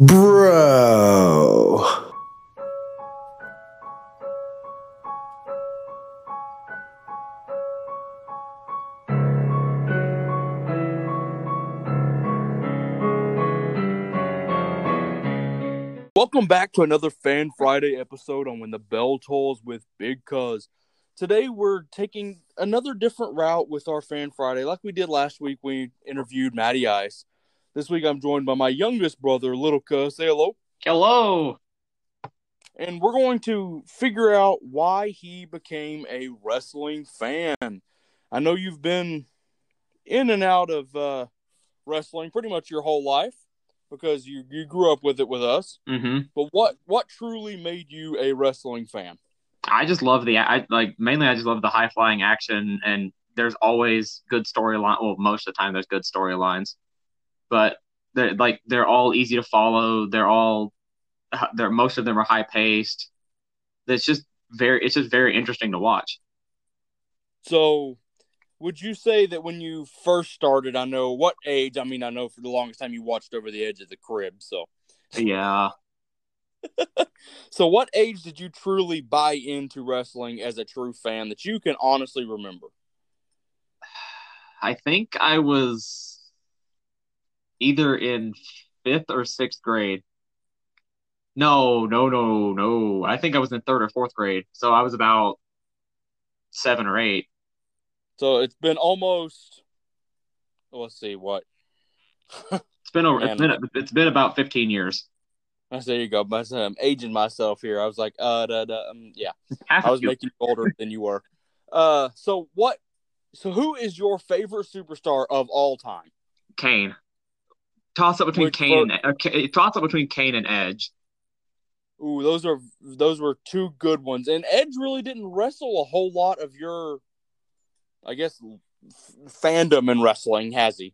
Bro. Welcome back to another Fan Friday episode on When the Bell Tolls with Big Cuz. Today we're taking another different route with our Fan Friday, like we did last week. We interviewed Matty Ice. This week I'm joined by my youngest brother, Little Cuz. Say hello. Hello. And we're going to figure out why he became a wrestling fan. I know you've been in and out of uh, wrestling pretty much your whole life because you, you grew up with it with us. hmm But what what truly made you a wrestling fan? I just love the I like mainly I just love the high flying action and there's always good storyline. Well, most of the time there's good storylines, but they're like they're all easy to follow. They're all they're most of them are high paced. It's just very it's just very interesting to watch. So, would you say that when you first started, I know what age? I mean, I know for the longest time you watched over the edge of the crib. So, Yeah. so what age did you truly buy into wrestling as a true fan that you can honestly remember? I think I was either in fifth or sixth grade. No, no, no, no. I think I was in third or fourth grade. So I was about seven or eight. So it's been almost. Let's see what. It's been over. It's been it's been about fifteen years. I there you go. But I'm aging myself here. I was like, uh, da, da, um, yeah. I was making you older than you were. Uh, so what? So who is your favorite superstar of all time? Kane. Toss up between Which Kane and uh, K- toss up between Kane and Edge. Ooh, those are those were two good ones. And Edge really didn't wrestle a whole lot of your, I guess, f- fandom in wrestling, has he?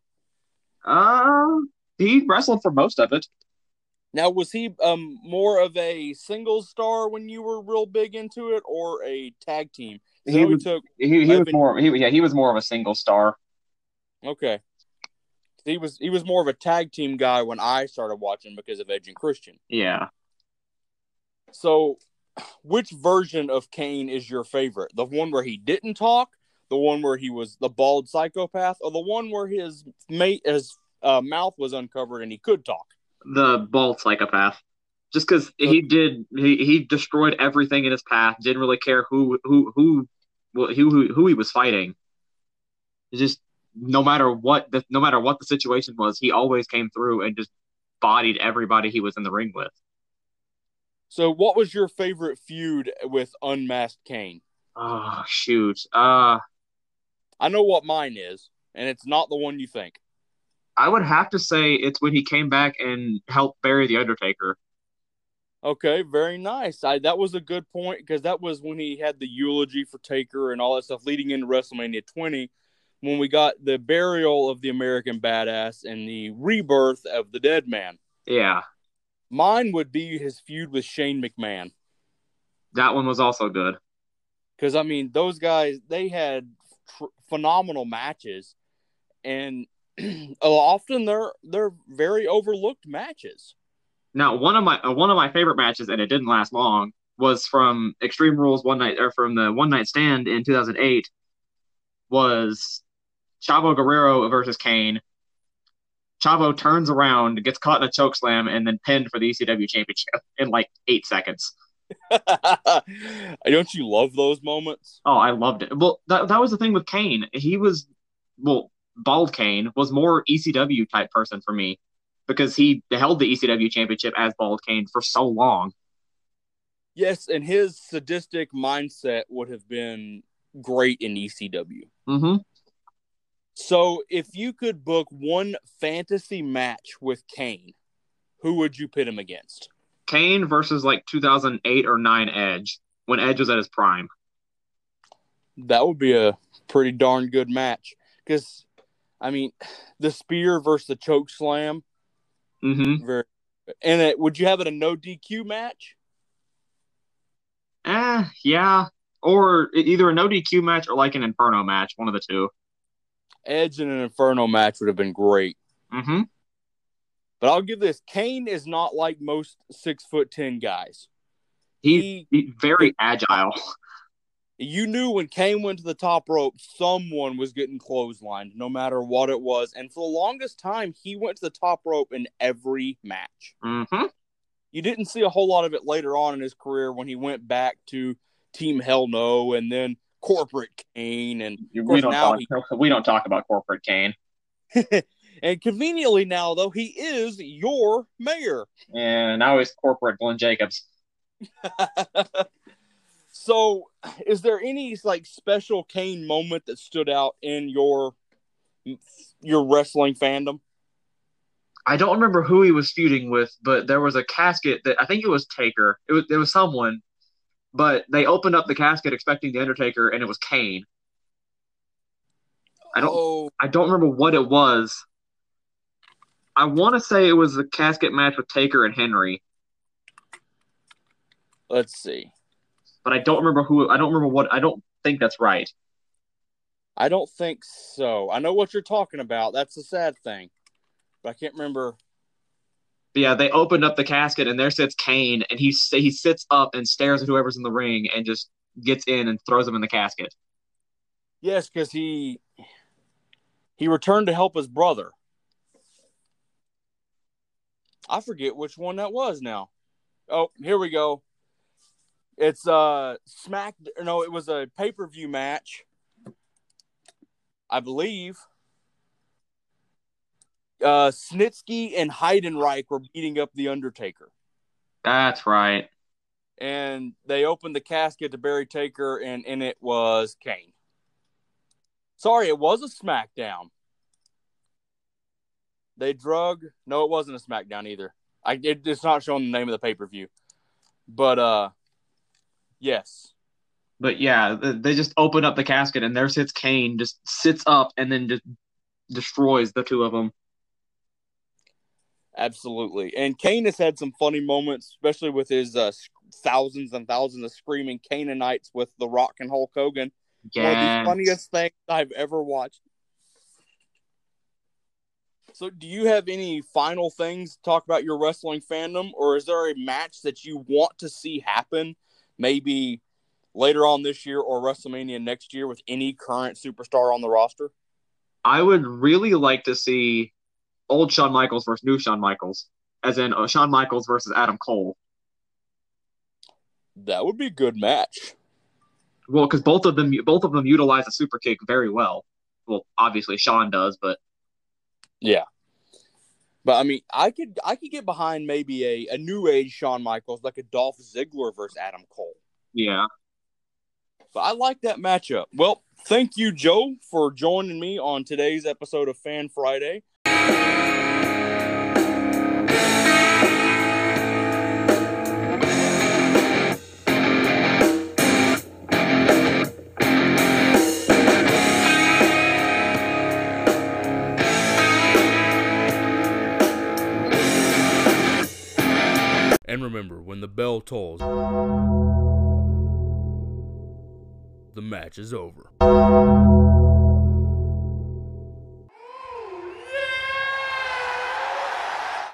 Uh, he wrestled for most of it. Now, was he um more of a single star when you were real big into it, or a tag team? I He was- took He, he was more. He, yeah, he was more of a single star. okay. He was he was more of a tag team guy when I started watching because of Edge and Christian. Yeah. So, which version of Kane is your favorite? The one where he didn't talk, the one where he was the bald psychopath, or the one where his mate his uh, mouth was uncovered and he could talk? the bald psychopath. Just because he did, he, he destroyed everything in his path. Didn't really care who who who who who, who he was fighting. Just no matter what the no matter what the situation was, he always came through and just bodied everybody he was in the ring with. So, what was your favorite feud with Unmasked Kane? Oh shoot. Uh, I know what mine is, and it's not the one you think. I would have to say it's when he came back and helped bury the Undertaker. Okay, very nice. I that was a good point because that was when he had the eulogy for Taker and all that stuff leading into WrestleMania 20 when we got the burial of the American Badass and the rebirth of the Dead Man. Yeah, Mine would be his feud with Shane McMahon that one was also good. because I mean those guys they had tr- phenomenal matches and often they're they're very overlooked matches. Now, one of my uh, one of my favorite matches, and it didn't last long, was from Extreme Rules one night or from the One Night Stand in 2008. Was Chavo Guerrero versus Kane. Chavo turns around, gets caught in a choke slam, and then pinned for the ECW championship in like eight seconds. Don't you love those moments? Oh, I loved it. Well, that that was the thing with Kane. He was well, Bald Kane was more ECW type person for me because he held the ECW championship as Bald Kane for so long. Yes, and his sadistic mindset would have been great in ECW. Mm-hmm. So, if you could book one fantasy match with Kane, who would you pit him against? Kane versus like 2008 or 9 Edge when Edge was at his prime. That would be a pretty darn good match. Because, I mean, the spear versus the choke slam, Mm-hmm. very. And it, would you have it a no DQ match? Eh, yeah. Or either a no DQ match or like an Inferno match, one of the two. Edge in an Inferno match would have been great. Mm-hmm. But I'll give this: Kane is not like most six foot ten guys. He, he very agile. You knew when Kane went to the top rope, someone was getting clotheslined, no matter what it was. And for the longest time, he went to the top rope in every match. Mm-hmm. You didn't see a whole lot of it later on in his career when he went back to Team Hell No and then Corporate Kane. And We don't, now talk, we don't talk about corporate Kane. and conveniently now, though, he is your mayor. And now he's corporate Glenn Jacobs. so, is there any like special Kane moment that stood out in your your wrestling fandom? I don't remember who he was feuding with, but there was a casket that I think it was Taker. It was it was someone, but they opened up the casket expecting the Undertaker, and it was Kane. I don't Oh, I don't remember what it was. I want to say it was the casket match with Taker and Henry, let's see. but I don't remember who. I don't remember what. I don't think that's right. I don't think so. I know what you're talking about. That's the sad thing, but I can't remember. But yeah, they opened up the casket, and there sits Kane, and he he sits up and stares at whoever's in the ring, and just gets in and throws him in the casket. Yes, because he he returned to help his brother. I forget which one that was now. Oh, here we go. It's uh Smack. No, it was a pay per view match. I believe. Uh, Snitsky and Heidenreich were beating up the Undertaker, That's right. and they opened the casket to bury Taker, and in it was Kane. Sorry, it was a SmackDown. They drug. No, it wasn't a SmackDown either. I it, it's not showing the name of the pay per view, but uh, yes, But yeah, they just open up the casket, and there sits Kane, just sits up, and then just destroys the two of them. Absolutely. And Kane has had some funny moments, especially with his uh, thousands and thousands of screaming Canaanites with The Rock and Hulk Hogan. One of the funniest things I've ever watched. So, do you have any final things to talk about your wrestling fandom, or is there a match that you want to see happen, maybe later on this year or WrestleMania next year with any current superstar on the roster? I would really like to see old Shawn Michaels versus new Shawn Michaels, as in uh, Shawn Michaels versus Adam Cole. That would be a good match. Well, because both of them both of them utilize a super kick very well. Well, obviously Shawn does, but Yeah. But I mean, I could I could get behind maybe a, a new age Shawn Michaels, like a Dolph Ziggler versus Adam Cole. yeah. But I like that matchup. Well, thank you, Joe, for joining me on today's episode of Fan Friday. And remember, when the bell tolls, the match is over.